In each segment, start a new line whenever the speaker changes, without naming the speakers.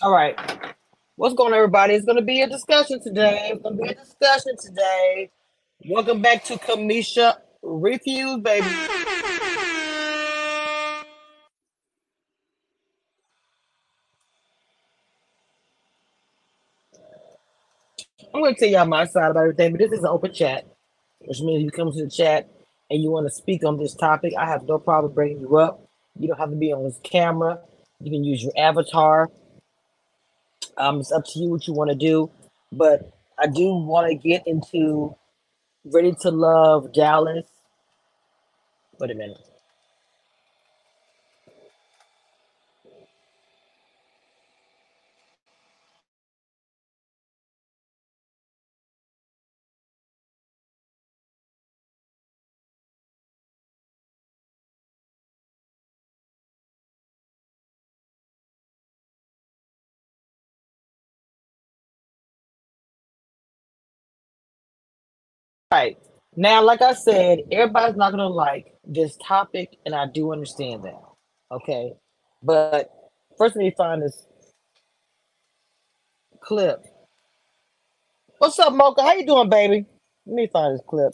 All right. What's going on, everybody? It's going to be a discussion today. It's going to be a discussion today. Welcome back to Cameshia Reviews, baby. I'm going to tell y'all my side about everything, but this is an open chat, which means you come to the chat and you want to speak on this topic. I have no problem bringing you up. You don't have to be on this camera. You can use your avatar. Um, it's up to you what you want to do, but I do want to get into Ready to Love Dallas. Wait a minute. Right. Now, like I said, everybody's not going to like this topic, and I do understand that. Okay. But first, let me find this clip. What's up, Mocha? How you doing, baby? Let me find this clip.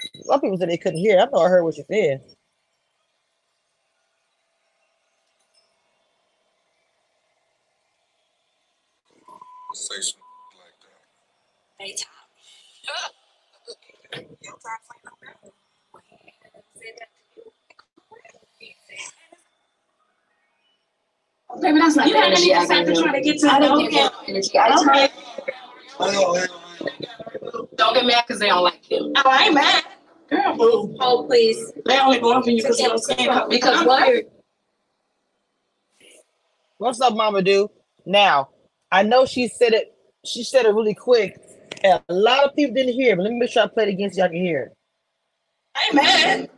A lot of people said they couldn't hear. I know I heard what you said.
Conversation like that.
Maybe that's not
You
the
haven't
energy I
even started
gave
trying to
you.
get to
I
know
didn't give
him.
you energy. I just
Okay.
Hang on, hang on.
don't get mad because they don't like you.
Oh, I ain't mad.
Girl, boo.
Oh, please.
They only going for you because you don't stand up. Because what?
What's up, Mama Do? Now, I know she said it. She said it really quick. And a lot of people didn't hear, but let me make sure I played it again y'all can hear it.
I ain't mad.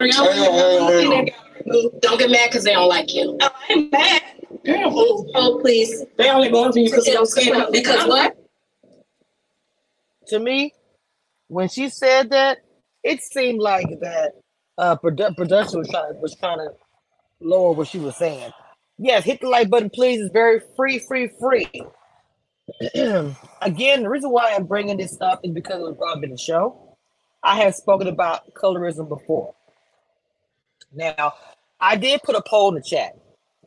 Girl,
Hang on, hang on, hang on.
Don't get mad because they don't like you.
Oh, I ain't mad.
Girl, boo.
Oh, please.
They only going for you because you don't stand up. Because what?
To me, when she said that, it seemed like that uh produ- production was trying was trying to lower what she was saying. Yes, hit the like button, please. It's very free, free, free. Again, the reason why I'm bringing this up is because it was brought in the show. I have spoken about colorism before. Now, I did put a poll in the chat.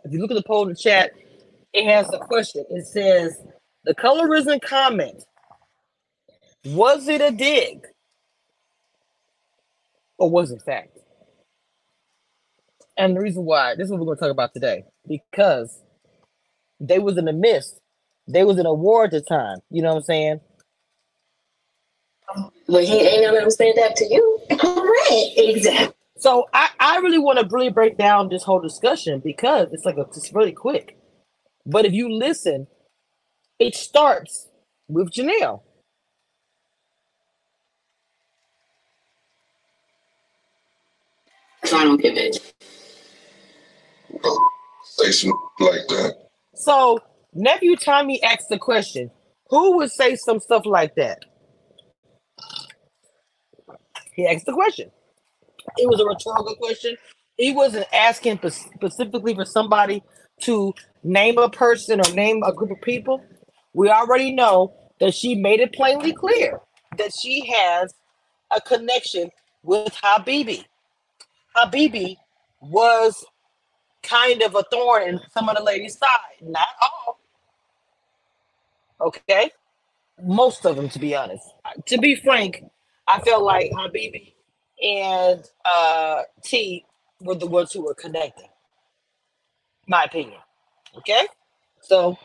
If you look at the poll in the chat, it has a question. It says, the colorism comment, was it a dig or was it fact? And the reason why, this is what we're going to talk about today, because they was in the midst. They was in a war at the time. You know what I'm saying?
Well, he ain't gonna let him stand to you.
Correct.
Exactly.
So I, I really want to really break down this whole discussion because it's like a, it's really quick. But if you listen, it starts with Janelle.
So I don't give it.
Conversation like that.
So nephew Tommy asked the question, who would say some stuff like that? He asked the question. It was a rhetorical question. He wasn't asking specifically for somebody to name a person or name a group of people. We already know that she made it plainly clear that she has a connection with Habibi. Habibi was kind of a thorn in some of the ladies' side. Not all. Okay. Most of them, to be honest. To be frank, I felt like Habibi and uh, T were the ones who were connecting. My opinion. Okay. So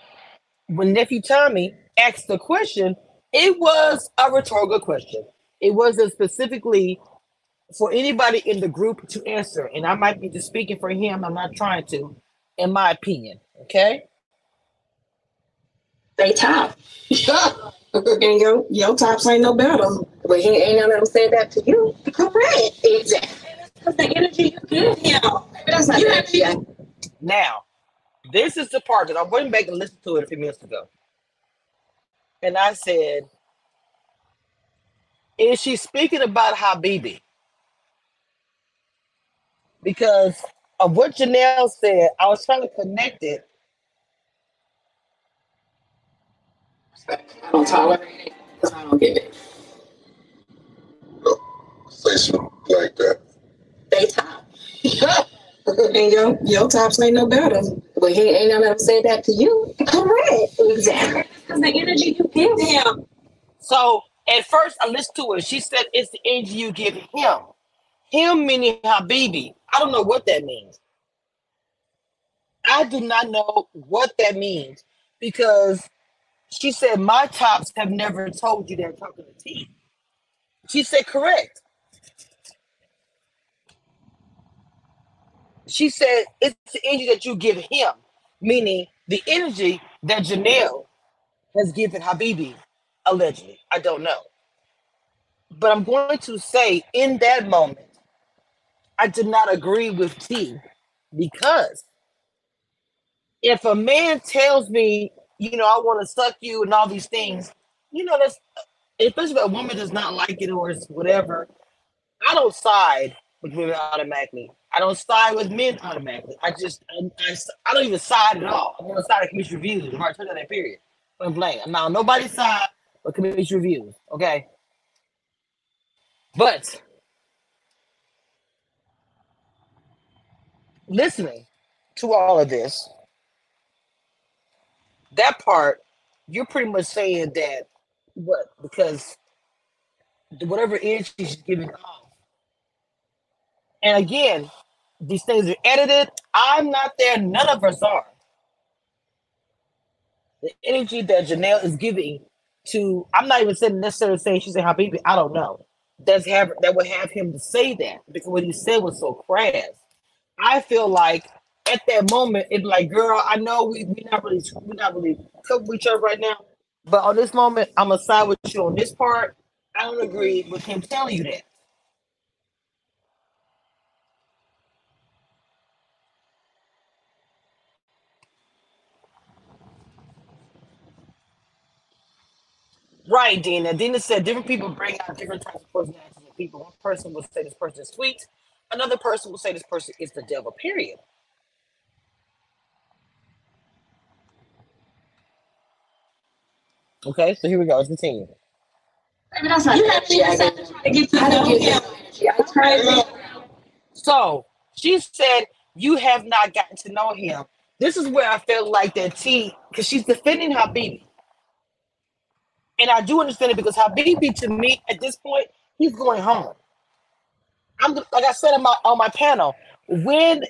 when nephew Tommy asked the question, it was a rhetorical question. It wasn't specifically for anybody in the group to answer. And I might be just speaking for him. I'm not trying to, in my opinion. Okay.
They top. and your your tops ain't no better. But he ain't gonna let him stand up to you.
Correct.
Exactly.
The energy you give him.
That's not
You
energy
Now, this is the part that I went back and listened to it a few minutes ago. And I said, is she speaking about Habibi? Because of what Janelle said, I was trying to connect it
I don't tolerate it because I don't get it.
Say something like that.
They top. and your your tops ain't no better. But he ain't none of them say that to you.
Correct.
Exactly.
Because the energy you give him.
So at first I listened to her. She said it's the energy you give him. Him meaning Habibi. I don't know what that means. I do not know what that means because she said my tops have never told you they're talking to T. She said correct. She said it's the energy that you give him, meaning the energy that Janelle has given Habibi, allegedly. I don't know. But I'm going to say in that moment, I did not agree with T because if a man tells me, you know, I want to suck you and all these things, you know, that's especially if a woman does not like it or whatever, I don't side with women automatically. I don't side with men automatically. I just, I, I, I don't even side at all. I'm on the side of commission reviews. I'm already that period. I'm blank. I'm not on nobody's side but commission reviews. Okay. But listening to all of this, that part, you're pretty much saying that what? Because whatever energy she's giving off. And again, these things are edited. I'm not there. None of us are. The energy that Janelle is giving to, I'm not even saying necessarily saying she's a Habibi. I don't know. That's have that would have him to say that because what he said was so crass. I feel like at that moment, it's like, girl, I know we we not really we not really couple each other right now, but on this moment, I'm gonna side with you on this part. I don't agree with him telling you that. Right, Dina. Dina said different people bring out different types of personalities people. One person will say this person is sweet. Another person will say this person is the devil. Period. Okay, so here we go. Let's continue.
Maybe that's not
You
the
have
energy I
decide
give.
to get to
I
know
don't get
him.
energy. I crazy.
So she said you have not gotten to know him. This is where I feel like that T, because she's defending Habibi. And I do understand it because Habibi, to me, at this point, he's going home. I'm like I said on my on my panel, when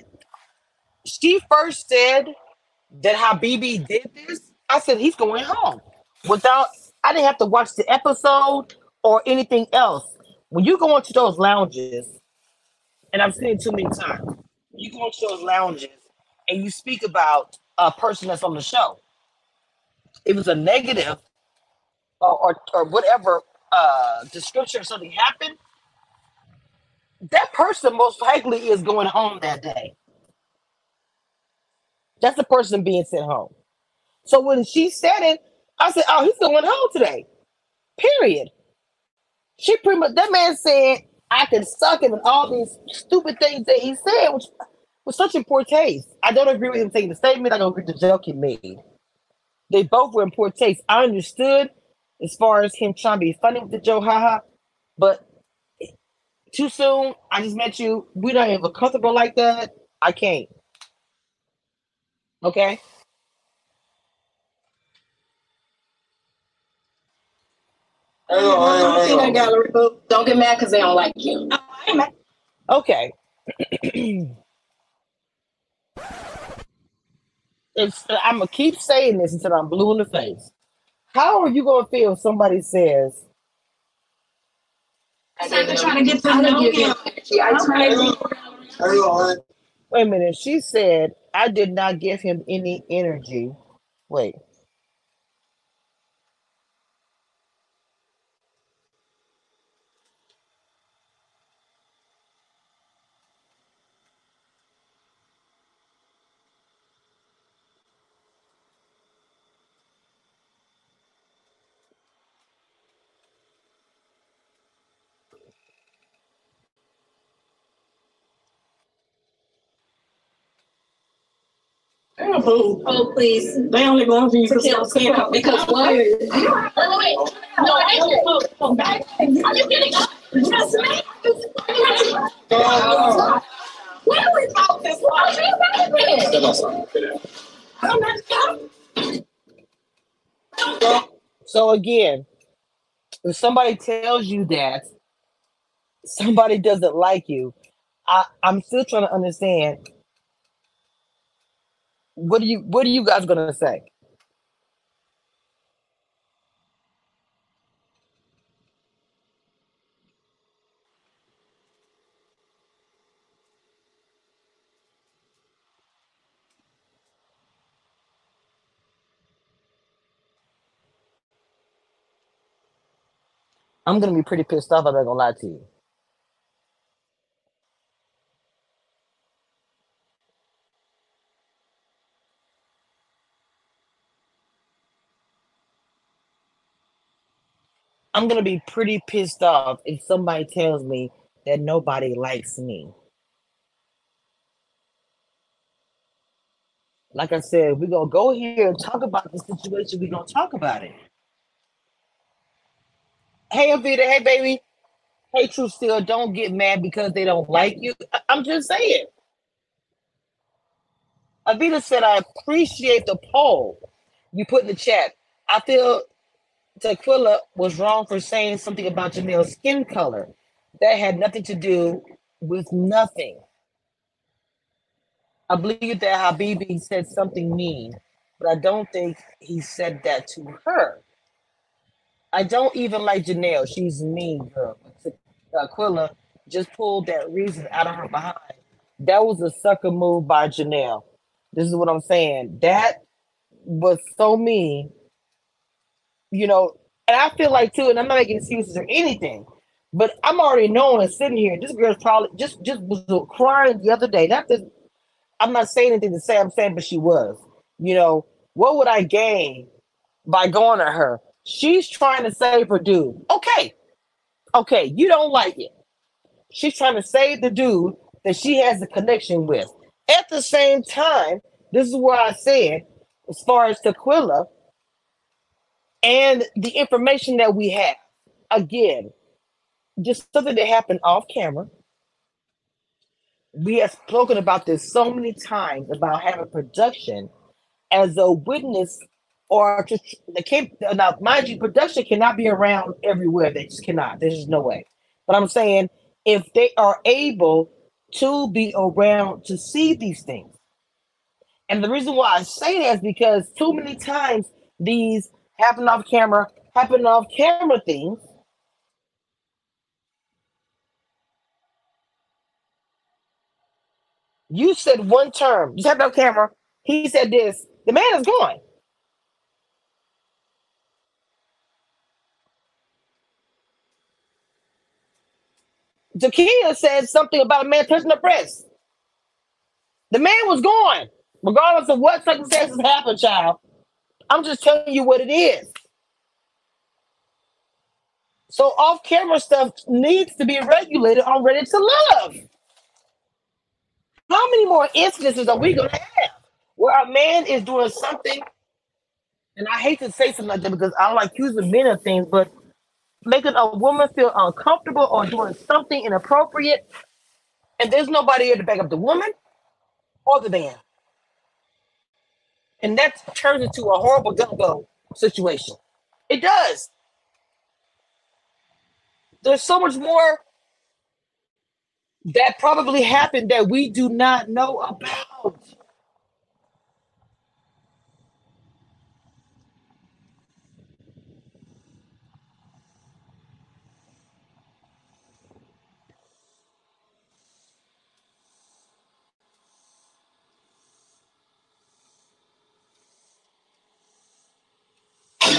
she first said that Habibi did this, I said he's going home. Without I didn't have to watch the episode or anything else. When you go into those lounges, and I've seen it too many times, you go into those lounges and you speak about a person that's on the show. If it's a negative or or, or whatever uh description of something happened, that person most likely is going home that day. That's the person being sent home. So when she said it, I said, "Oh, he's going home today." Period. She pretty much that man said I can suck him and all these stupid things that he said, which was such in poor taste. I don't agree with him saying the statement. I don't agree with the joke he made. They both were in poor taste. I understood as far as him trying to be funny with the Joe haha, but too soon. I just met you. We don't even comfortable like that. I can't. Okay.
Hang on, hang on,
See
hang
that
on.
gallery book? Don't get mad because they don't like you.
Oh, I ain't mad.
Okay. it's I'm gonna keep saying this until I'm blue in the face. How are you gonna feel if somebody says
I
Decided to to get to know
don't give you
him.
energy. I
Okay.
crazy.
Hang on, hang
Wait a minute. She said, I did not give him any energy. Wait.
They'll move.
Oh, please.
They only going for you because
I'm saying because what? Wait, wait, wait. No, I can't. I can't. Are you kidding? Yes, ma'am. Uh, Where are we about this? So,
so again, if somebody tells you that somebody doesn't like you, I, I'm still trying to understand what are you what are you guys gonna say? I'm gonna be pretty pissed off. I'm not gonna lie to you. I'm gonna be pretty pissed off if somebody tells me that nobody likes me. Like I said, we're gonna go here and talk about the situation. We're gonna talk about it. Hey, Avita. Hey, baby. Hey, True Still. Don't get mad because they don't like you. I- I'm just saying. Avita said, I appreciate the poll you put in the chat. I feel Taquilla was wrong for saying something about Janelle's skin color. That had nothing to do with nothing. I believe that Habibi said something mean, but I don't think he said that to her. I don't even like Janelle. She's mean, girl. Aquila just pulled that reason out of her behind. That was a sucker move by Janelle. This is what I'm saying. That was so mean, you know. And I feel like too, and I'm not making excuses or anything, but I'm already knowing and sitting here. This girl's probably just just was crying the other day. Not that I'm not saying anything to say. I'm saying, but she was. You know, what would I gain by going to her? She's trying to save her dude. Okay, okay, you don't like it. She's trying to save the dude that she has a connection with. At the same time, this is where I said, as far as Taquilla and the information that we have, again, just something that happened off camera. We have spoken about this so many times about having production as a witness or just the can't now mind you production cannot be around everywhere. They just cannot. There's just no way. But i'm saying if they are able to be around to see these things. And the reason why i say that is because too many times these happen off camera happen off camera things. You said one term. Just happen off camera. He said this. The man is gone. Zakia said something about a man touching the breast. The man was gone, regardless of what circumstances happened, child. I'm just telling you what it is. So off camera stuff needs to be regulated on Ready to Love. How many more instances are we gonna have where a man is doing something? And I hate to say something like that because I don't like accusing men of things, but making a woman feel uncomfortable or doing something inappropriate, and there's nobody here to back up the woman or the man. And that turns into a horrible gumbo situation. It does. There's so much more that probably happened that we do not know about.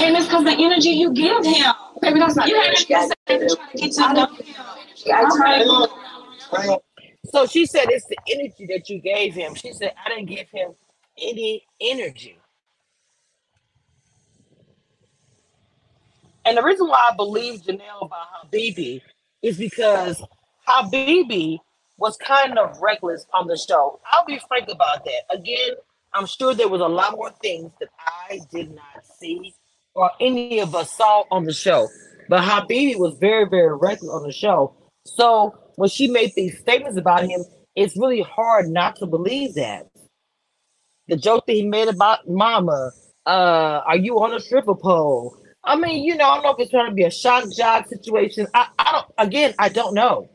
And it's because the energy you give him.
Baby, that's not
You had
energy.
to say to to get to know him.
I tried.
Hang on. Hang on.
So she said it's the energy that you gave him. She said, I didn't give him any energy. And the reason why I believe Janelle about Habibi is because Habibi was kind of reckless on the show. I'll be frank about that. Again, I'm sure there was a lot more things that I did not see or any of us saw on the show. But Habibi was very, very reckless on the show. So when she made these statements about him, it's really hard not to believe that. The joke that he made about mama, uh, are you on a stripper pole? I mean, you know, I don't know if it's trying to be a shock jock situation. I, I don't again, I don't know.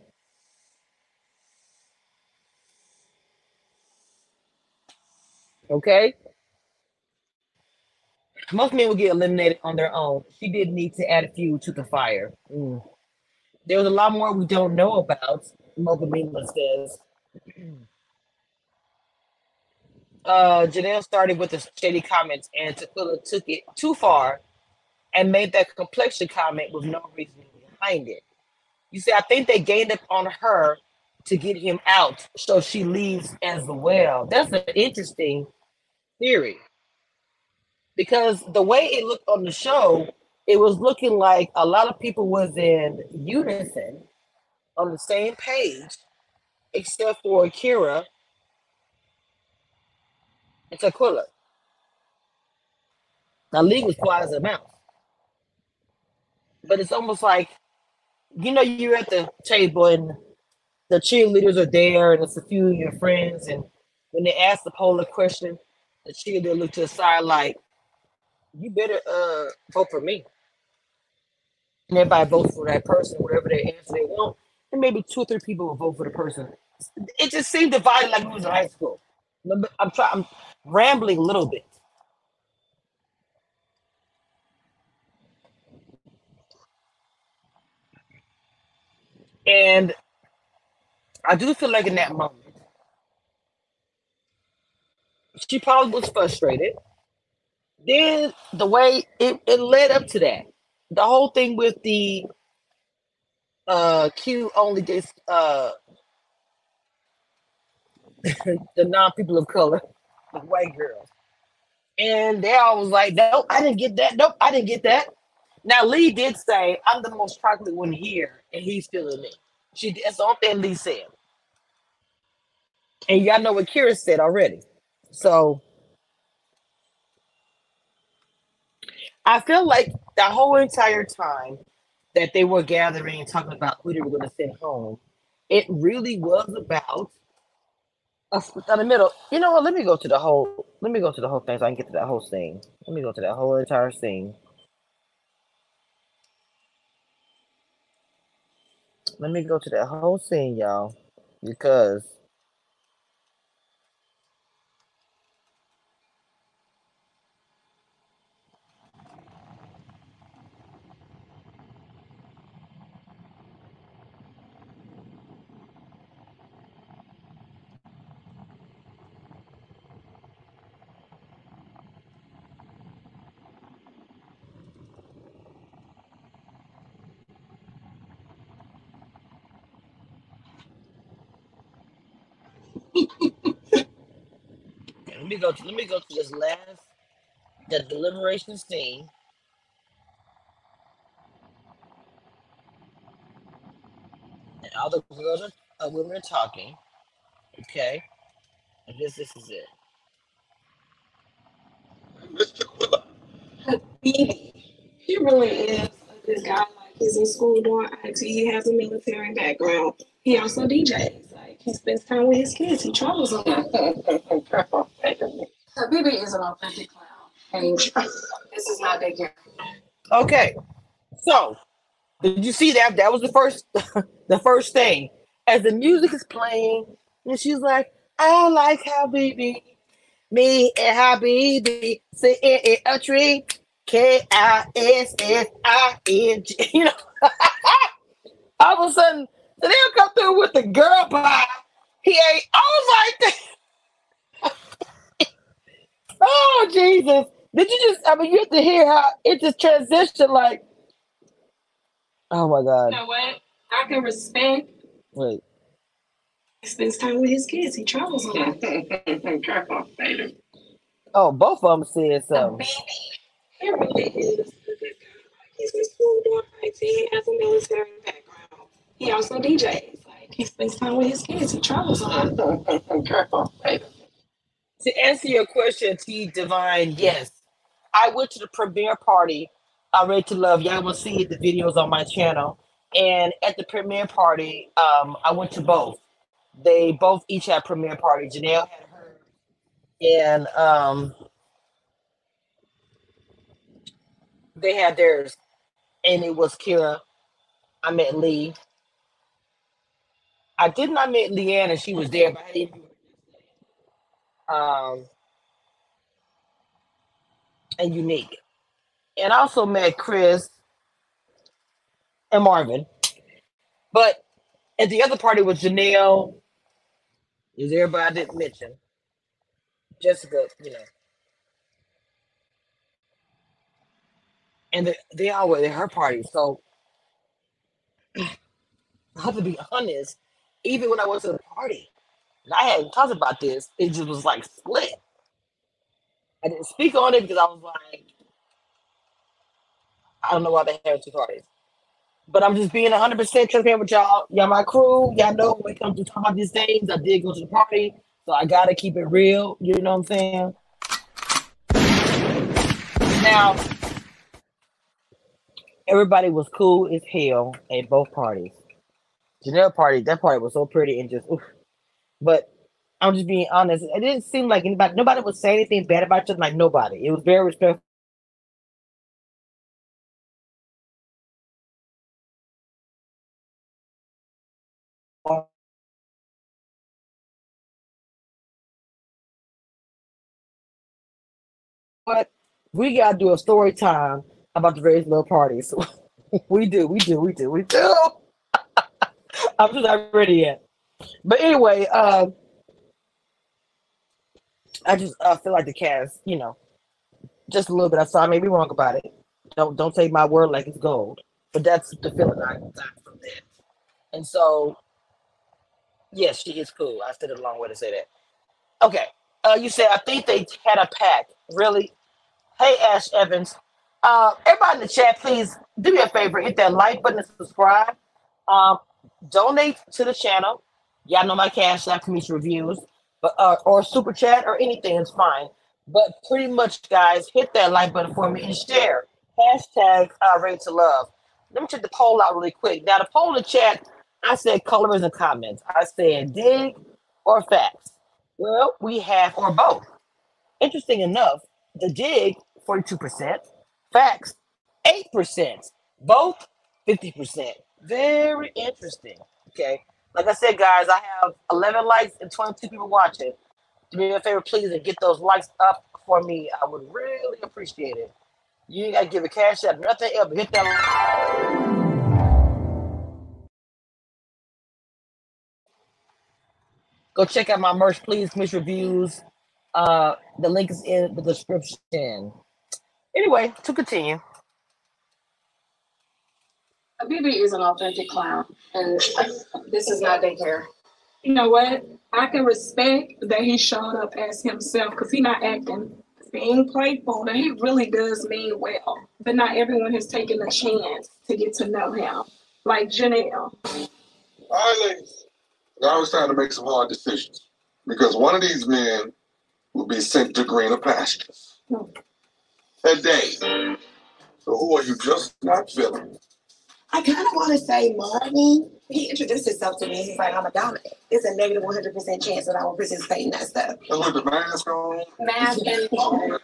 Okay. Most men will get eliminated on their own. She did need to add a few to the fire. Mm. There was a lot more we don't know about, Mocha Mima says. Uh, Janelle started with the shady comments, and Taquilla took it too far and made that complexion comment with no reasoning behind it. You see, I think they gained up on her to get him out, so she leaves as well. That's an interesting theory because the way it looked on the show, it was looking like a lot of people was in unison on the same page, except for Akira and Taquilla. Now, Lee was quiet as a mouse, but it's almost like you know you're at the table and the cheerleaders are there, and it's a few of your friends, and when they ask the polar question, the cheerleader look to the side like, "You better uh vote for me." And everybody votes for that person, whatever they answer they want, and maybe two or three people will vote for the person. It just seemed divided like it was in high school. I'm trying. I'm rambling a little bit. And I do feel like in that moment, she probably was frustrated. Then the way it, it led up to that, the whole thing with the uh Q only gets uh the non people of color, the white girls. And they all was like, Nope, I didn't get that. Nope, I didn't get that. Now Lee did say, I'm the most chocolate one here, and he's feeling me. She that's the only thing Lee said. And y'all know what Kira said already. So I feel like the whole entire time that they were gathering and talking about who they were going to send home, it really was about us in the middle. You know what? Let me go to the whole. Let me go to the whole thing so I can get to that whole scene. Let me go to that whole entire scene. Let me go to that whole scene, y'all, because let me go to let me go to this last the deliberation scene. And all the girls are uh, women are talking. Okay, and this this is it.
Mr. Quilla.
He, he really is a good guy. Like he's in school doing IT. He has a military background. He also DJs. Like he spends time with his kids. He travels a lot. Habibi is an authentic clown, and this is not that guy.
Okay, so did you see that? That was the first the first thing. As the music is playing, and she's like, I like Habibi. Me and how Habibi sitting in a tree. K I S S I N G. You know, all of a sudden, so they'll come through with the girl pie. He ain't. I was like, oh Jesus! Did you just? I mean, you have to hear how it just transitioned. Like, oh my God!
You know what? I can respect.
Wait,
He spends time with his kids. He travels a lot.
oh, both of them said something.
He really is a good guy. Like he's in school doing IT. He has a military background. He also DJs. Like he spends time with his kids. He travels a lot.
To answer your question, T Divine, yes. I went to the premiere party. I ready to love. Y'all will see the videos on my channel. And at the premiere party, um, I went to both. They both each had premiere party. Janelle had her, and um, they had theirs. And it was Kira. I met Lee. I did not meet Leanne, and she was there, but. Um, and unique. And I also met Chris and Marvin. But at the other party was Janelle. Is everybody I didn't mention? Jessica, you know. And they, they all were at her party. So I have to be honest, even when I went to the party, and I hadn't talked about this, it just was like split. I didn't speak on it because I was like, I don't know why they have two parties. But I'm just being 100% transparent with y'all. Y'all, my crew. Y'all know when it comes to talking about these things, I did go to the party. So I got to keep it real. You know what I'm saying? Now, everybody was cool as hell at both parties. Janelle party, that party was so pretty and just, oof. But I'm just being honest. It didn't seem like anybody, nobody was saying anything bad about you. Like nobody. It was very respectful. But we gotta do a story time about the various little parties. we do, we do, we do, we do. I'm just not ready yet. But anyway, uh, I just uh, feel like the cast, you know, just a little bit. I saw I may be wrong about it. Don't don't take my word like it's gold. But that's the feeling I got from that. And so, yes, she is cool. I said it a long way to say that. Okay. Uh, you said I think they had a pack. Really? Hey, Ash Evans. Uh, everybody in the chat, please do me a favor. Hit that like button and subscribe. Um, donate to the channel. Y'all know my cash app commission reviews, but uh, or super chat or anything is fine. But pretty much, guys, hit that like button for me and share. Hashtag uh, ready to love. Let me check the poll out really quick. Now, the poll in the chat, I said colors and comments. I said dig or facts. Well, we have or both. Interesting enough, the dig 42%, facts 8%, both 50%. Very interesting. Okay. Like I said, guys, I have 11 likes and 22 people watching. Do me a favor, please, and get those likes up for me. I would really appreciate it. You ain't got to give a cash out, nothing else. Hit that. Go check out my merch, please. Miss reviews. Uh, the link is in the description. Anyway, to continue.
BB is an authentic clown, and this is not daycare.
You know what? I can respect that he showed up as himself because he's not acting being playful. And he really does mean well. But not everyone has taken a chance to get to know him. Like Janelle.
All right, ladies. Now it's time to make some hard decisions because one of these men will be sent to greener pastures hmm. today. So who are you just not feeling?
I kind of want to say Marvin. He introduced himself to me. He's like, I'm a dominant. It's a negative 100% chance that I will participate in that stuff.
That's with the mask on.
Math and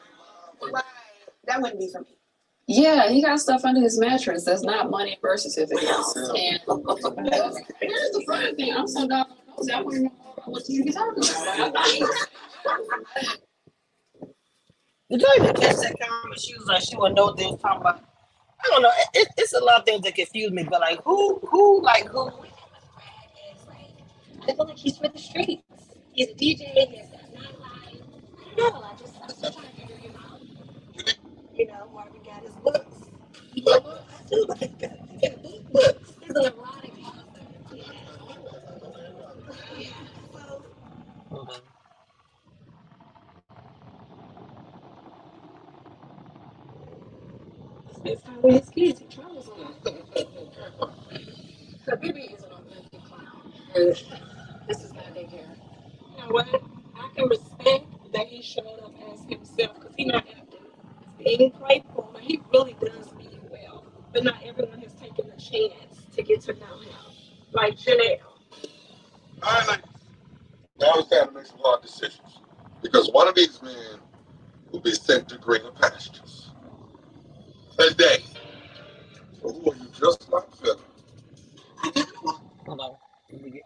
right. That wouldn't be for me.
Yeah, he got stuff under his mattress. That's not money and birth certificates. And here's the funny thing. I'm so down on those. I wouldn't know what you be talking about.
Did y'all even catch that comment? She was like, she would know what they was talking about. I don't know. It, it- it's a lot of things that confuse me, but like, who, who, like, who?
I feel like he's for the streets. He's a. I don't know. I just I'm still trying to figure him out.
You know, Marvin got his books.
He got books. I do like that. He got books. He's an erotic author. Yeah. So
It's time with his kids. He travels lot. So BB is an authentic clown. And this is not daycare.
You know what? I can respect that he showed up as himself because he not acting being playful, but he really does mean well. But not everyone has taken the chance to get to know him. Like Janelle.
All right, ladies. Now it's time to make some hard decisions. Because one of these men will be sent to greener pastures. Today. So who are you just like Philip?
Hold on. Let me get-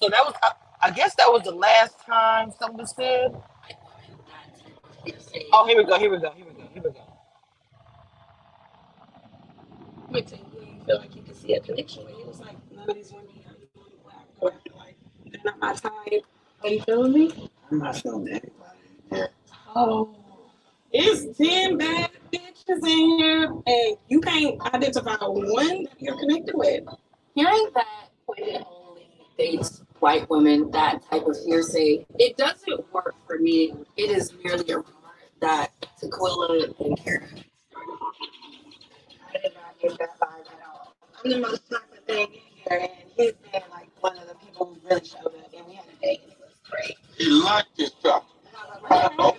So that was, I, I guess that was the last time something was said. Oh, here we go. Here we go. Here we go. Here we go.
Wait till you feel like you can see a connection where he was like, none of these women are black. Like, they're not my type. Are you feeling me?
I'm not feeling anybody. Yeah.
Oh. It's 10 bad bitches in here, and you can't identify one that you're connected with.
Hearing that Quinn only dates white women, that type of hearsay, it doesn't work for me. It is merely a rumor that Taquilla and Karen.
I did not get that vibe at all. I'm the most chocolate thing in here, and he's been like one of the people who really showed up, and we had a date, and it was great.
He liked his chocolate.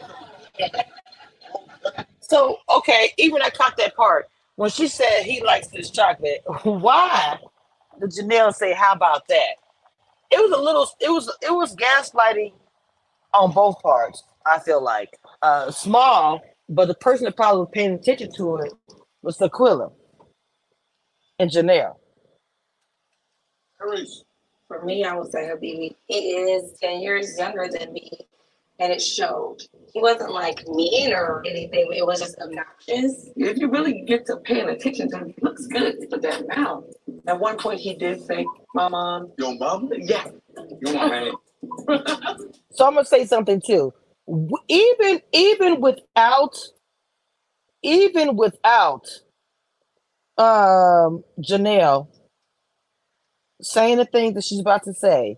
So, okay, even I caught that part. When she said he likes this chocolate, why did Janelle say, how about that? It was a little, it was, it was gaslighting on both parts, I feel like. Uh, small, but the person that probably was paying attention to it was Taquilla and Janelle.
For me, I would say Habibi. He is ten years younger than me, and it showed. He wasn't like mean or anything. It was just obnoxious.
If you really get to paying attention to him, he looks good with that mouth. At one point, he did say, "My mom."
Your mom?
Yeah,
Your mama.
So I'm gonna say something too. Even even without even without um Janelle saying the things that she's about to say,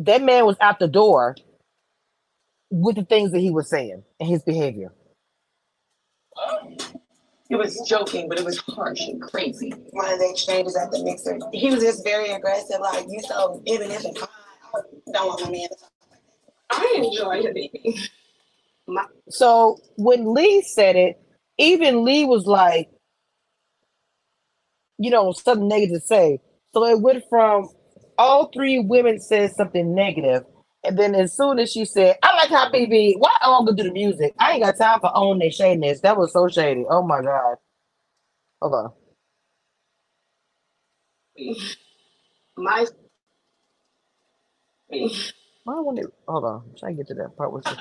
that man was out the door with the things that he was saying and his behavior.
he was joking, but it was harsh and crazy.
One of the exchanges at the mixer, he was just very aggressive. Like you so even if it's fine, I don't want my man to talk like that.
I enjoy Habibi.
So when Lee said it, even Lee was like, you know, something negative to say. So it went from all three women said something negative, and then as soon as she said, "I like how BB," why I don't go do the music? I ain't got time for own they shadiness. That was so shady. Oh my god. Hold on.
My
Why I want to hold on? I'm trying to get to that part where she,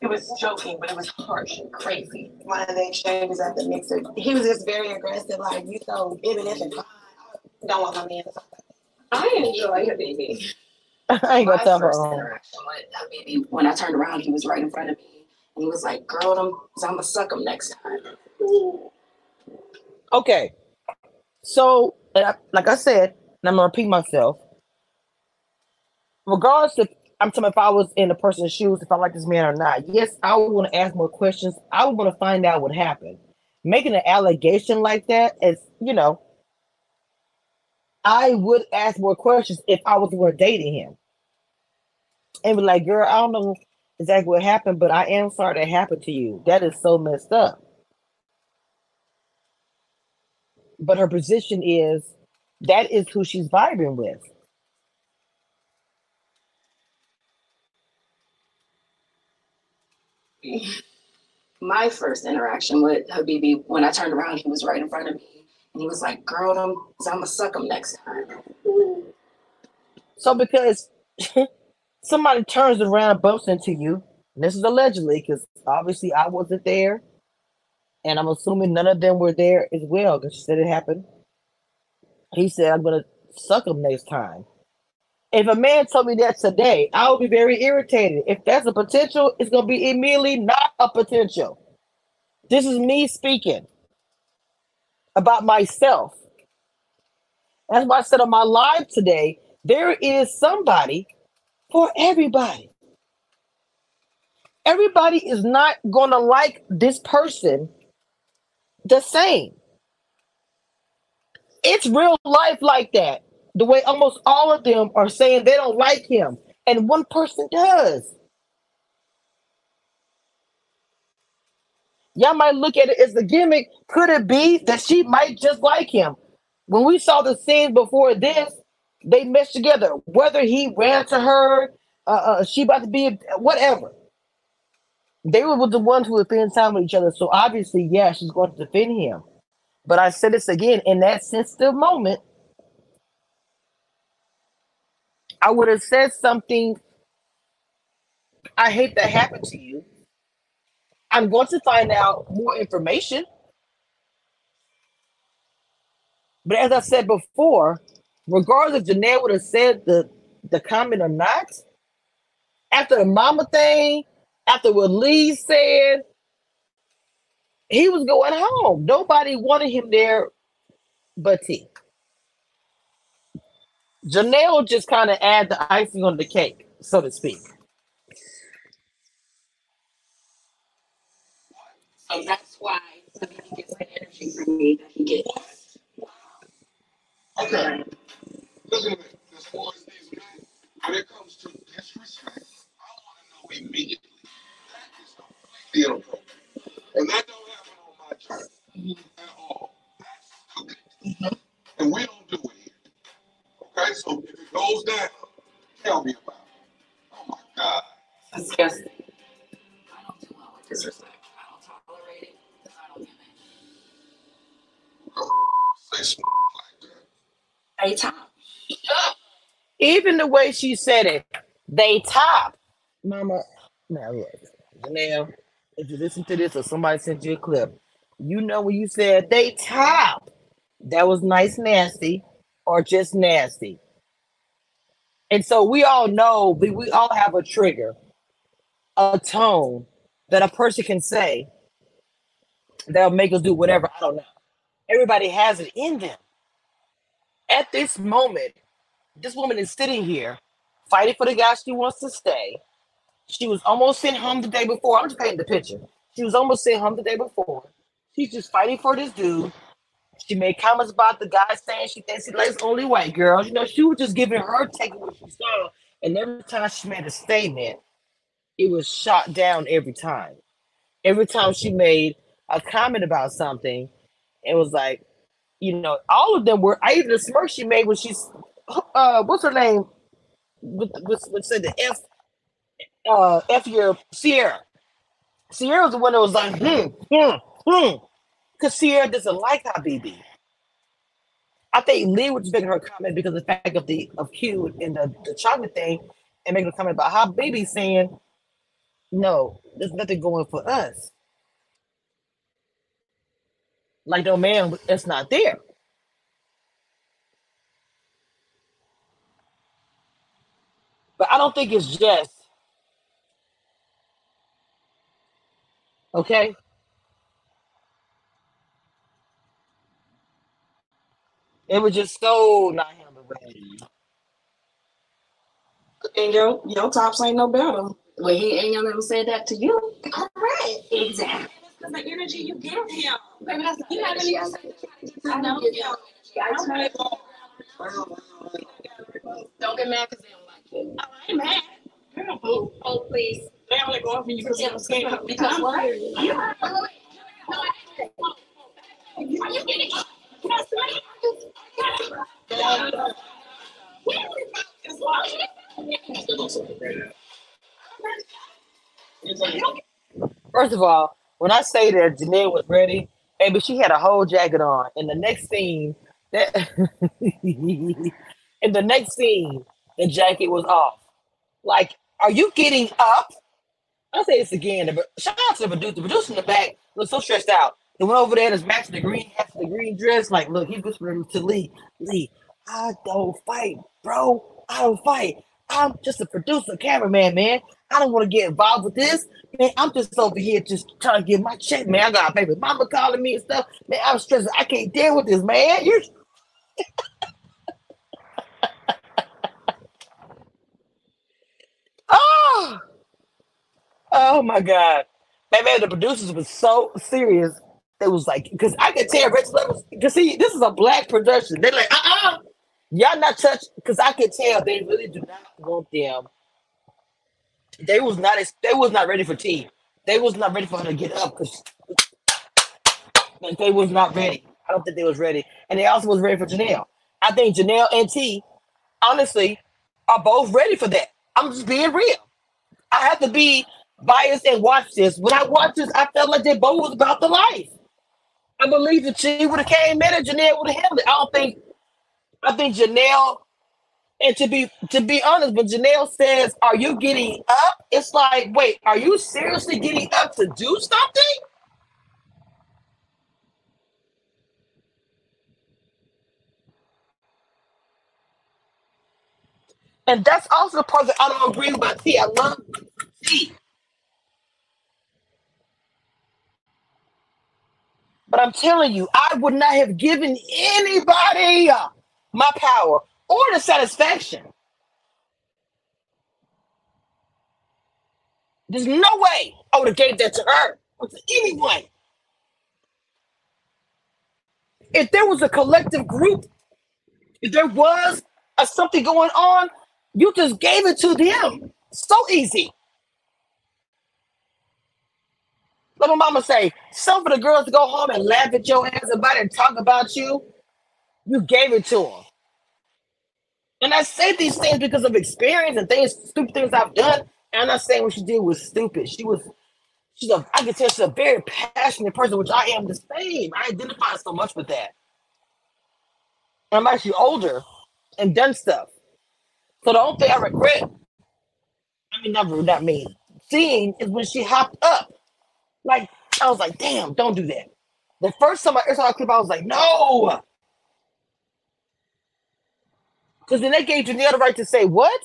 He was joking, but it was harsh and crazy.
One of the exchanges at the mixer, he was just very aggressive. Like you so even if it's fine, I don't want my man to talk like that.
I enjoy Habibi.
I ain't got time for
first
own.
interaction when I turned around, he was right in front of me, and he was like, "Girl, them, I'm gonna suck him next time."
Okay. So, and I- like I said, and I'm gonna repeat myself. Regardless if I'm talking if I was in the person's shoes, if I like this man or not, yes, I would want to ask more questions. I would want to find out what happened. Making an allegation like that is, you know, I would ask more questions if I was were dating him. And be like, girl, I don't know exactly what happened, but I am sorry that happened to you. That is so messed up. but her position is that is who she's vibing with.
My first interaction with Habibi, when I turned around, he was right in front of me, and he was like, "Girl, them, I'm gonna suck him next time."
So because somebody turns around and bumps into you, this is allegedly because obviously I wasn't there, and I'm assuming none of them were there as well because she said it happened. He said, "I'm gonna suck him next time." If a man told me that today, I would be very irritated. If that's a potential, it's gonna be immediately not a potential. This is me speaking about myself. That's why I said on my live today, there is somebody for everybody. Everybody is not going to like this person the same. It's real life like that. The way almost all of them are saying they don't like him, and one person does. Y'all might look at it as a gimmick. Could it be that she might just like him? When we saw the scene before this, they meshed together. Whether he ran to her, uh, uh, she about to be whatever. They were the ones who were spend time with each other. So obviously, yeah, she's going to defend him. But I said this again in that sensitive moment, I would have said something. I hate that happened to you. I'm going to find out more information. But as I said before, regardless if Janelle would have said the, the comment or not, after the mama thing, after what Lee said, he was going home. Nobody wanted him there but T. Janelle just kind of add the icing on the cake, so to speak.
So that's why he gets the energy from me that he gets.
Okay. Listen to me. As far as these men, when it comes to disrespect, I want to know immediately. That is completely inappropriate. And that don't happen on my job at all. That's stupid. Mm-hmm. And we don't do it here. Okay? So if it goes down, tell me about it. Oh my God.
Disgusting. I don't do well with disrespect. It.
Say something like that.
Hey, Tom.
Even the way she said it, they top. Mama, now look, Janelle, if you listen to this or somebody sent you a clip, you know when you said they top, that was nice, nasty, or just nasty. And so we all know, we, we all have a trigger, a tone that a person can say that'll make us do whatever. I don't know. Everybody has it in them. At this moment, this woman is sitting here fighting for the guy she wants to stay. She was almost sent home the day before. I'm just painting the picture. She was almost sent home the day before. She's just fighting for this dude. She made comments about the guy saying she thinks he likes only white girls. You know, she was just giving her take of what she saw. And every time she made a statement, it was shot down every time. Every time she made a comment about something, it was like, you know, all of them were. I even the smirk she made when she's, uh, what's her name? With with, with said the F, uh, F your Sierra. Sierra was the one that was like, hmm, hmm, hmm, because Sierra doesn't like Habibi. I think Lee was making her comment because of the fact of the of Q and the, the chocolate thing, and making a comment about Habibi saying, no, there's nothing going for us. Like no man, it's not there. But I don't think it's just okay. It was just so not handled.
And your your tops ain't no better.
Well, he ain't gonna say that to you.
Correct.
Exactly.
Because the energy you give him. You
I you don't.
I
get mad because they don't like you.
ain't mad. Girl, boo.
Oh, please.
They only go you because you say
Because what?
Are you kidding? That's
First of all, when I say that Janelle was ready, baby, she had a whole jacket on. In the next scene, that in the next scene, the jacket was off. Like, are you getting up? I'll say this again. But shout out to the producer. The producer in the back looks so stressed out. The one over there that's matching the green hat the green dress. Like, look, he whispering to Lee, Lee, I don't fight, bro. I don't fight. I'm just a producer, cameraman, man. I don't want to get involved with this. Man, I'm just over here just trying to get my check, man. I got a baby mama calling me and stuff. Man, I'm stressed. I can't deal with this, man. You Oh, oh my God. Man, man, the producers was so serious. It was like, because I could tell Rich Levels, because see, this is a black production. They're like, uh-uh, y'all not touch, because I could tell they really do not want them. They was not, they was not ready for tea. They was not ready for her to get up because And they was not ready. I don't think they was ready. And they also was ready for Janelle. I think Janelle and T, honestly, are both ready for that. I'm just being real. I have to be biased and watch this. When I watched this, I felt like they both was about the life. I believe that she would have came in and Janelle would have handled it. I don't think I think Janelle, and to be to be honest, when Janelle says, Are you getting up? It's like, wait, are you seriously getting up to do something? And that's also the part that I don't agree with See, I love T. But I'm telling you, I would not have given anybody uh, my power or the satisfaction. There's no way I would have gave that to her or to anyone. If there was a collective group, if there was a, something going on, you just gave it to them. So easy. Let my mama say, some of the girls to go home and laugh at your ass about it and talk about you. You gave it to them. And I say these things because of experience and things, stupid things I've done. And I'm not saying what she did was stupid. She was, she's a, I can tell she's a very passionate person, which I am the same. I identify so much with that. And I'm actually older and done stuff. So the only thing I regret, I mean, never, not me, seeing is when she hopped up. Like, I was like, damn, don't do that. The first time I saw a clip, I was like, no. Because then they gave Janelle the right to say, what?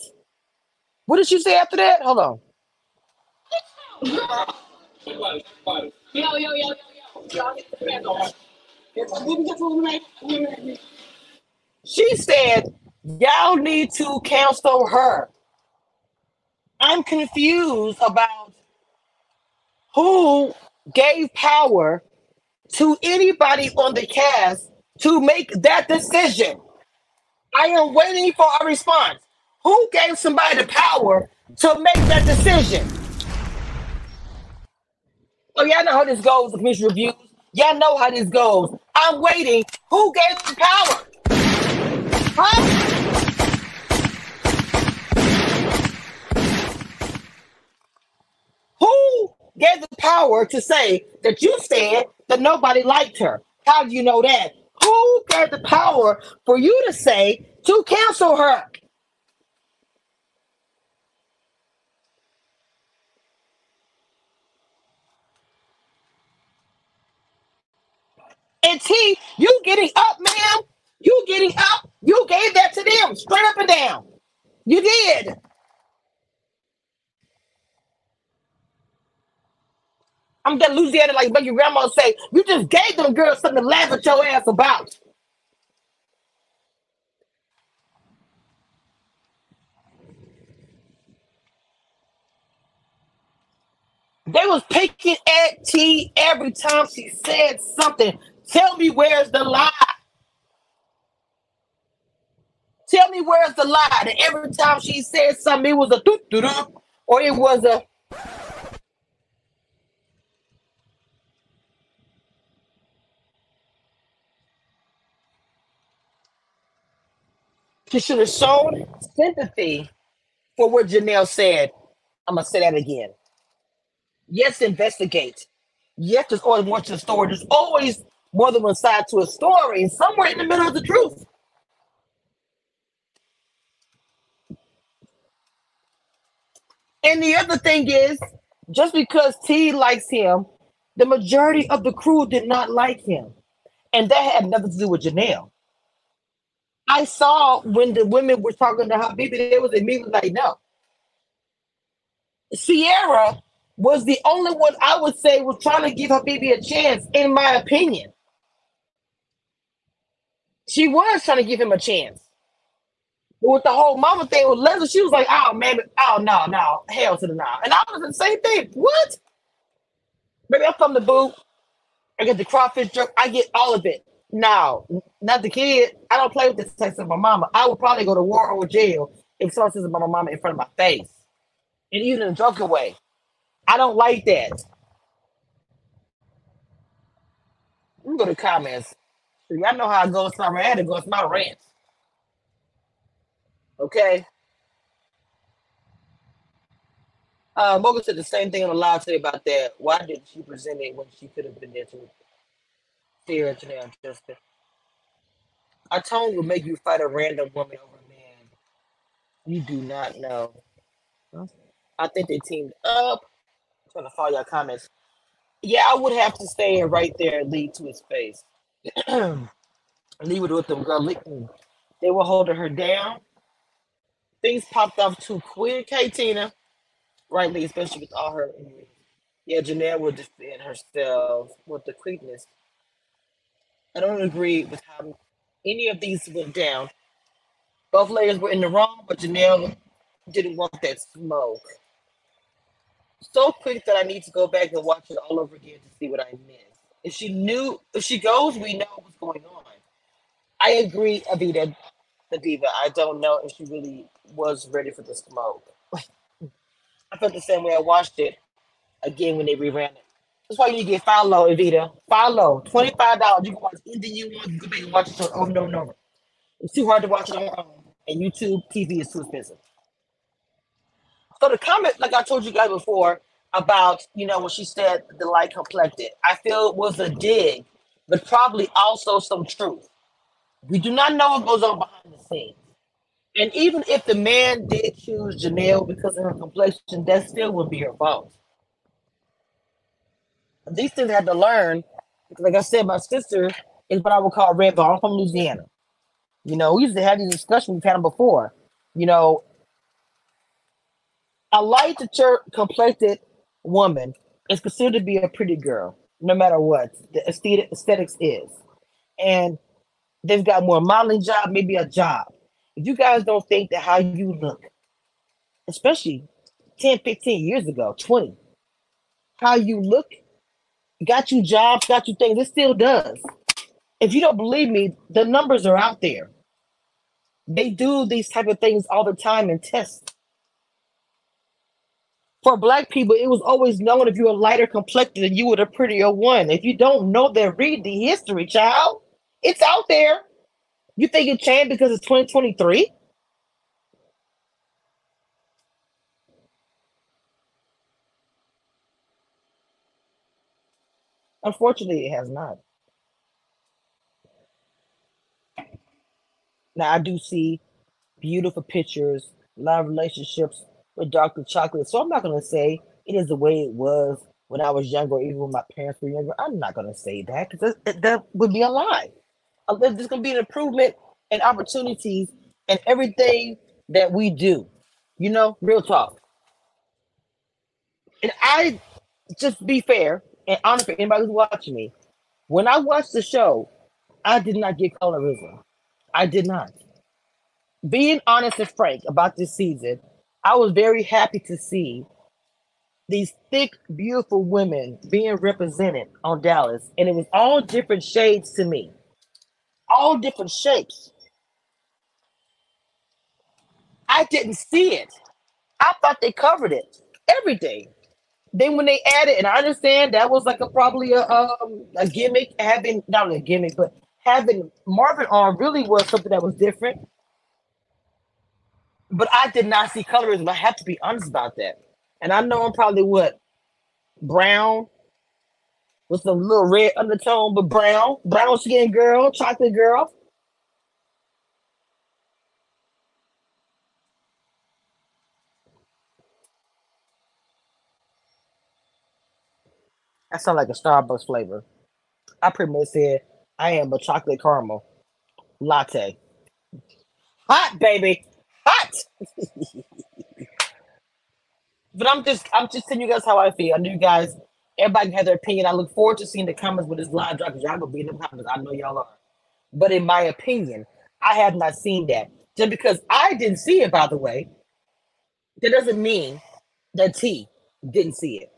What did she say after that? Hold on.
Yo, yo, yo, yo, yo.
She said, y'all need to counsel her. I'm confused about who gave power to anybody on the cast to make that decision. I am waiting for a response. Who gave somebody the power to make that decision? Oh, y'all know how this goes, the commission reviews. Y'all know how this goes. I'm waiting. Who gave the power? Huh? Who gave the power to say that you said that nobody liked her? How do you know that? Who gave the power for you to say to cancel her? And T, you getting up, ma'am? You getting up? You gave that to them, straight up and down. You did. I'm that Louisiana, like your grandma say, you just gave them girls something to laugh at your ass about. They was picking at T every time she said something. Tell me where's the lie. Tell me where's the lie. That every time she said something, it was a doop doop, or it was a she should have shown sympathy for what Janelle said. I'm gonna say that again. Yes, investigate. Yes, there's always more to the story. There's always more than one side to a story, and somewhere in the middle of the truth. And the other thing is, just because T likes him, the majority of the crew did not like him. And that had nothing to do with Janelle. I saw when the women were talking to Habibi, they was immediately like, no. Sierra was the only one I would say was trying to give Habibi a chance, in my opinion. She was trying to give him a chance. But with the whole mama thing with Leslie, she was like, oh man, oh no, no, hell to the no. And I was the same thing. What? Maybe I'm from the boot. I get the crawfish jerk. I get all of it. No, not the kid. I don't play with the sex of my mama. I would probably go to war or jail if someone says about my mama in front of my face. And even in a joking way. I don't like that. Let me go to comments. So y'all know how I go. It's my rant. It goes my rant. Okay. Uh, Morgan said the same thing on the live today about that. Why didn't she present it when she could have been there to fear and Justin? Our tone will make you fight a random woman over a man you do not know. I think they teamed up. I'm trying to follow your comments. Yeah, I would have to stay right there and lead to his face. leave it with them, girl. They were holding her down. Things popped off too quick. Hey, Tina. Rightly, especially with all her. Yeah, Janelle will defend herself with the quickness. I don't agree with how any of these went down. Both ladies were in the wrong, but Janelle didn't want that smoke. So quick that I need to go back and watch it all over again to see what I missed. If she knew, if she goes, we know what's going on. I agree, Avita, the diva. I don't know if she really was ready for the smoke. I felt the same way I watched it again when they reran it. That's why you get follow, Evita. Follow. $25. You can watch anything you want. You can and watch it over and over and over. It's too hard to watch it on your own. And YouTube TV is too expensive. So the comment, like I told you guys before, about, you know, when she said the light complected, I feel it was a dig, but probably also some truth. We do not know what goes on behind the scenes. And even if the man did choose Janelle because of her complexion, that still would be her fault. These things I had to learn. Like I said, my sister is what I would call red ball. I'm from Louisiana. You know, we used to have these discussions, we've had them before. You know, a light church complected woman is considered to be a pretty girl, no matter what the aesthetic, aesthetics is. And they've got more modeling job, maybe a job. If you guys don't think that how you look, especially 10, 15 years ago, 20, how you look got you jobs, got you things, it still does. If you don't believe me, the numbers are out there. They do these type of things all the time and test. For black people, it was always known if you were lighter complected you were the prettier one. If you don't know that, read the history, child. It's out there. You think it changed because it's 2023? Unfortunately, it has not. Now I do see beautiful pictures, a lot of relationships with Dr. Chocolate. So I'm not gonna say it is the way it was when I was younger, even when my parents were younger. I'm not gonna say that because that, that would be a lie. Uh, There's gonna be an improvement and opportunities and everything that we do. You know, real talk. And I just be fair and honest for anybody who's watching me. When I watched the show, I did not get colorism. I did not. Being honest and frank about this season, I was very happy to see these thick, beautiful women being represented on Dallas, and it was all different shades to me, all different shapes. I didn't see it. I thought they covered it every day. Then when they added, and I understand that was like a probably a um a gimmick having not a gimmick, but having Marvin on really was something that was different. But I did not see colorism. I have to be honest about that. And I know I'm probably what brown with some little red undertone, but brown, brown skin girl, chocolate girl. That sounds like a Starbucks flavor. I pretty much said I am a chocolate caramel latte. Hot, baby. Hot. but I'm just I'm just telling you guys how I feel. I know you guys, everybody have their opinion. I look forward to seeing the comments with this live drop because y'all gonna be in the comments. I know y'all are. But in my opinion, I have not seen that. Just because I didn't see it, by the way, that doesn't mean that T didn't see it.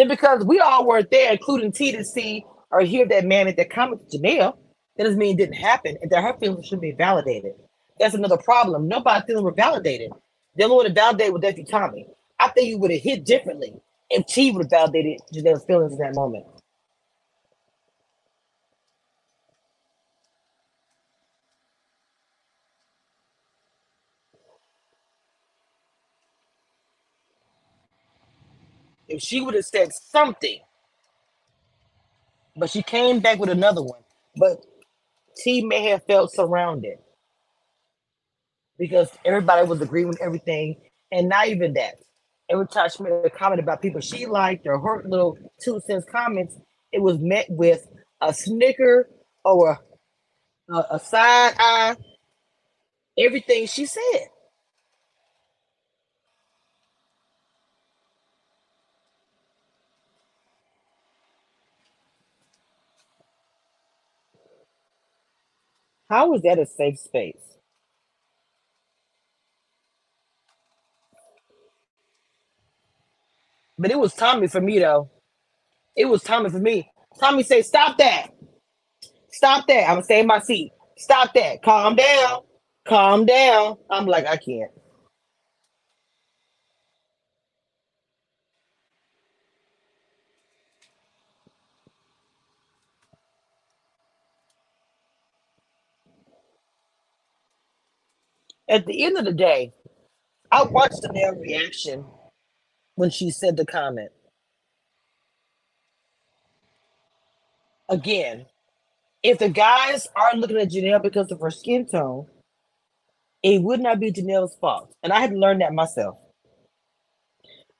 Just because we all weren't there, including T, to see or hear that man at that comment to Janelle, that doesn't mean it didn't happen and that her feelings should be validated. That's another problem. Nobody's feelings were validated. They only would have validated with Deputy Tommy. I think you would have hit differently if T would have validated Janelle's feelings in that moment. If she would have said something, but she came back with another one. But T may have felt surrounded because everybody was agreeing with everything, and not even that. Every time she made a comment about people she liked or her little two cents comments, it was met with a snicker or a, a, a side eye. Everything she said. How is that a safe space? But it was Tommy for me though. It was Tommy for me. Tommy said, "Stop that! Stop that! I'm gonna stay in my seat. Stop that! Calm down, calm down." I'm like, I can't. At the end of the day, I watched the male reaction when she said the comment. Again, if the guys are looking at Janelle because of her skin tone, it would not be Janelle's fault. And I had to learn that myself.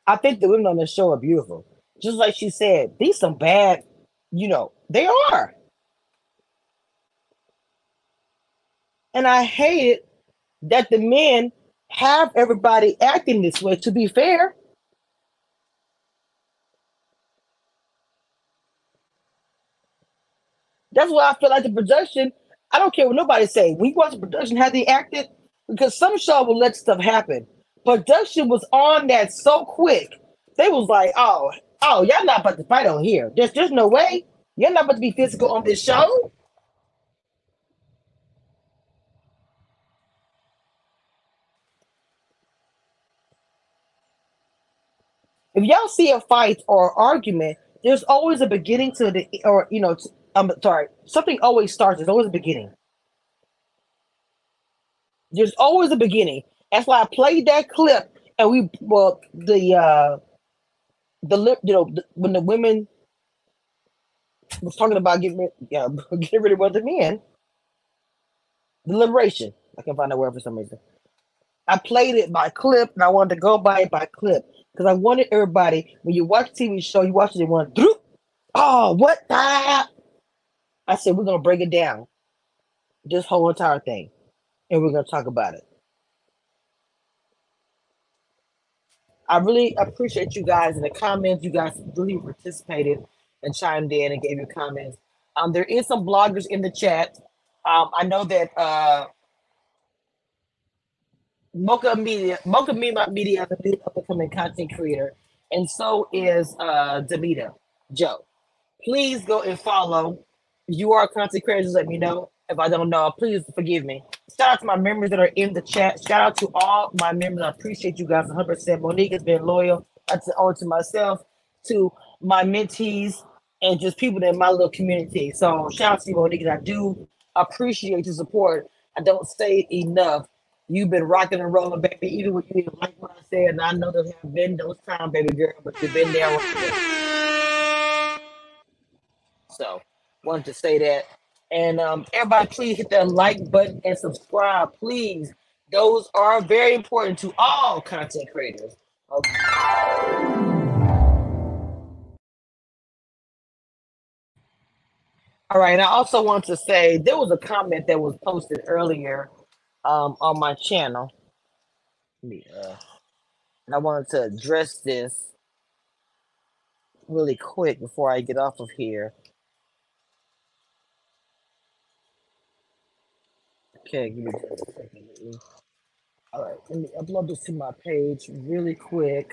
I think the women on the show are beautiful. Just like she said, these some bad, you know, they are. And I hate it that the men have everybody acting this way, to be fair. That's why I feel like the production, I don't care what nobody say. We watch the production, how they acted, because some show will let stuff happen. Production was on that so quick. They was like, oh, oh, y'all not about to fight on here. There's there's no way. You're not about to be physical on this show. If y'all see a fight or argument, there's always a beginning to the or you know, I'm sorry, something always starts. There's always a beginning. There's always a beginning. That's why I played that clip and we well the uh the lip you know the, when the women was talking about getting rid, yeah, getting rid of the men, the liberation. I can't find that word for some reason. I played it by clip and I wanted to go by it by clip because I wanted everybody when you watch TV show, you watch it one. "Droop." Oh, what the? I said we're gonna break it down, this whole entire thing, and we're gonna talk about it. I really appreciate you guys in the comments. You guys really participated and chimed in and gave your comments. Um, there is some bloggers in the chat. Um, I know that uh, Mocha Media, Mocha Media is a new up and coming content creator, and so is uh, Demita Joe. Please go and follow. You are a content creator, just let me know. If I don't know, please forgive me. Shout out to my members that are in the chat. Shout out to all my members. I appreciate you guys 100%. Monique has been loyal. That's all to myself, to my mentees, and just people in my little community. So shout out to you, Monique. I do appreciate your support. I don't say enough. You've been rocking and rolling, baby, even when you didn't like what I said. And I know there have been those times, baby girl, but you've been there. So wanted to say that. And um, everybody, please hit that like button and subscribe, please. Those are very important to all content creators. Okay. All right. And I also want to say there was a comment that was posted earlier um, on my channel. Uh, and I wanted to address this really quick before I get off of here. Okay, give me just a second. All right, let me upload this to my page really quick.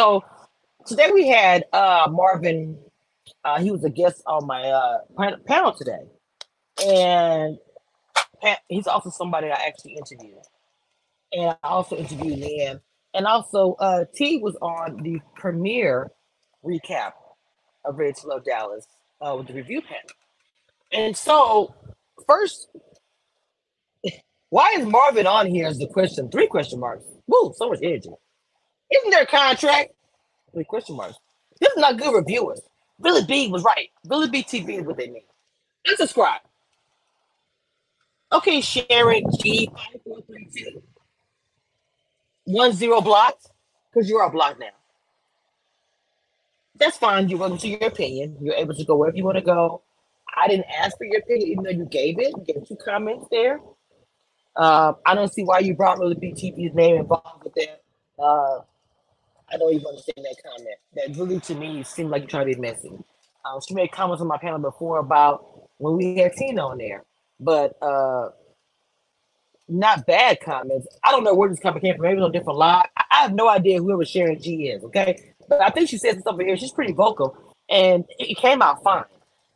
So today we had uh, Marvin. Uh, he was a guest on my uh, panel today, and he's also somebody I actually interviewed. And I also interviewed Leanne. And also, uh, T was on the premiere recap of Ready to Love Dallas uh, with the review panel. And so, first, why is Marvin on here as the question? Three question marks. Woo, so much energy. Isn't there a contract? Three question marks. This is not good reviewers. Billy B was right. Billy B TV is what they mean. Unsubscribe. Okay, Sharon G5432. One zero blocked because you are blocked now. That's fine. You're welcome to your opinion. You're able to go wherever you want to go. I didn't ask for your opinion, even though you gave it. You gave two comments there. Uh, I don't see why you brought Lily BTV's name involved with that. Uh, I don't even understand that comment. That really, to me, seemed like you're trying to be messy. Um, she made comments on my panel before about when we had Tina on there, but uh, not bad comments. I don't know where this comment came from. Maybe it's on a different live. I, I have no idea whoever Sharon G is. Okay, but I think she said something here. She's pretty vocal, and it came out fine.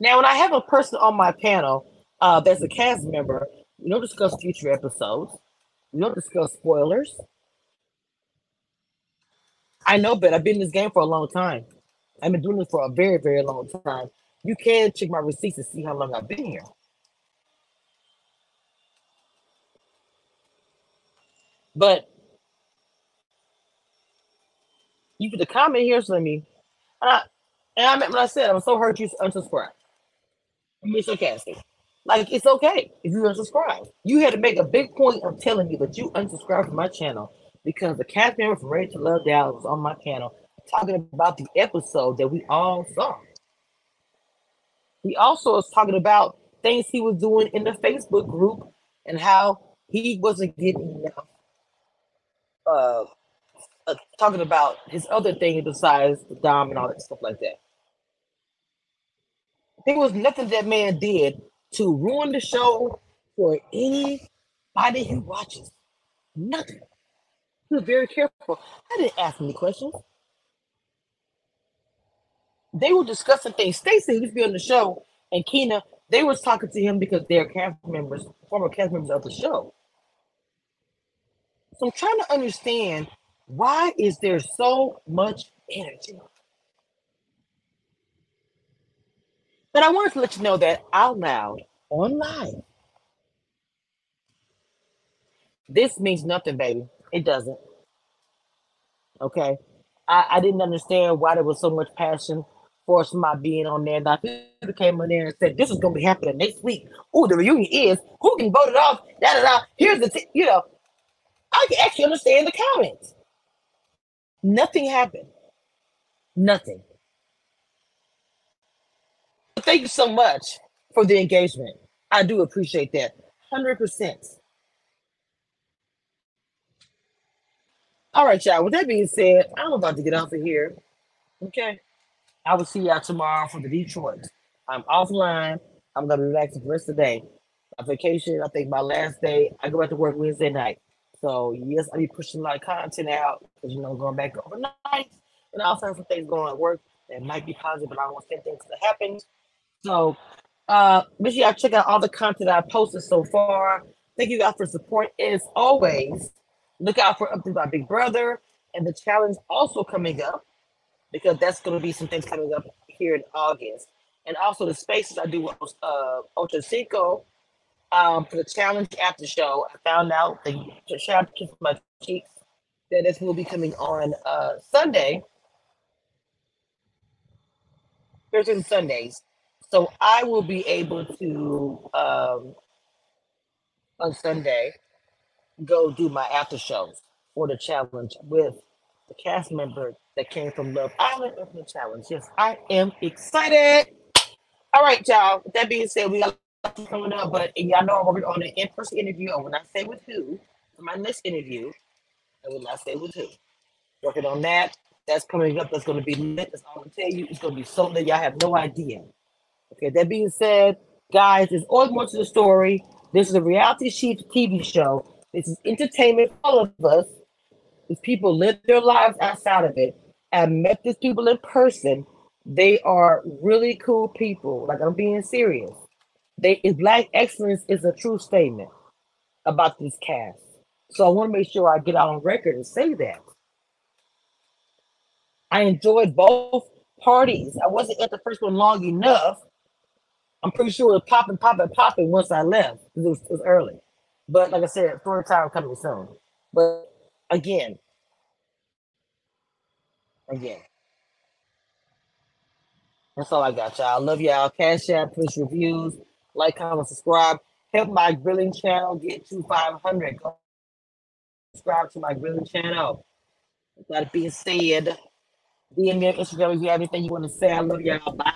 Now, when I have a person on my panel uh, that's a cast member, we don't discuss future episodes. We don't discuss spoilers. I know, but I've been in this game for a long time. I've been doing this for a very, very long time. You can check my receipts to see how long I've been here. But you put the comment here, so me. And I, and I meant what I said. I'm so hurt you unsubscribe. I'm being sarcastic. Like it's okay if you unsubscribe. You had to make a big point of telling me that you unsubscribed from my channel because the cast member from Ready to Love Dallas was on my channel talking about the episode that we all saw. He also was talking about things he was doing in the Facebook group and how he wasn't getting enough. Uh, uh, talking about his other thing besides the dom and all that stuff like that. There was nothing that man did to ruin the show for anybody who watches. Nothing. He was very careful. I didn't ask any questions. They were discussing things. Stacy used to be on the show, and Keena, they was talking to him because they're cast members, former cast members of the show. So I'm trying to understand why is there so much energy? But I wanted to let you know that out loud online. This means nothing, baby. It doesn't. Okay. I, I didn't understand why there was so much passion for somebody being on there. Now, people came on there and said, This is going to be happening next week. Oh, the reunion is who can vote it off? Da da da. Here's the, t-. you know, I can actually understand the comments. Nothing happened. Nothing. Thank you so much for the engagement. I do appreciate that. 100%. All right, y'all. With that being said, I'm about to get off of here. Okay. I will see y'all tomorrow for the Detroit. I'm offline. I'm gonna relax the rest of the day. My vacation, I think my last day, I go back to work Wednesday night. So yes, I'll be pushing a lot of content out because you know going back overnight and also some things going at work that might be positive, but I don't want to things that happen. So uh make sure y'all check out all the content I posted so far. Thank you guys for support. As always, look out for updates about Big Brother and the challenge also coming up because that's going to be some things coming up here in August. And also the spaces I do with uh, Ocho Cinco um, for the challenge after show. I found out the shout out to my cheeks that this will be coming on uh, Sunday, Thursdays and Sundays. So I will be able to um, on Sunday go do my after shows for the challenge with the cast member that came from Love Island and the challenge. Yes, I am excited. All right, y'all. With that being said, we got coming up, but y'all know I'm working on an in-person interview. I will not say with who for my next interview. I will not say with who. Working on that. That's coming up. That's going to be lit. That's all I'm going to tell you. It's going to be something that y'all have no idea. Okay. That being said, guys, there's always more to the story. This is a reality sheet TV show. This is entertainment for all of us. These people live their lives outside of it. I met these people in person. They are really cool people. Like I'm being serious. They black excellence is a true statement about this cast. So I want to make sure I get out on record and say that. I enjoyed both parties. I wasn't at the first one long enough. I'm pretty sure it was popping, popping, popping once I left because it was, it was early. But like I said, story time coming soon. But again, again, that's all I got, y'all. Love y'all. Cash app, push reviews, like, comment, subscribe. Help my grilling channel get to 500. Go subscribe to my grilling channel. That being said, DM me on Instagram if you have anything you want to say. I love y'all. Bye.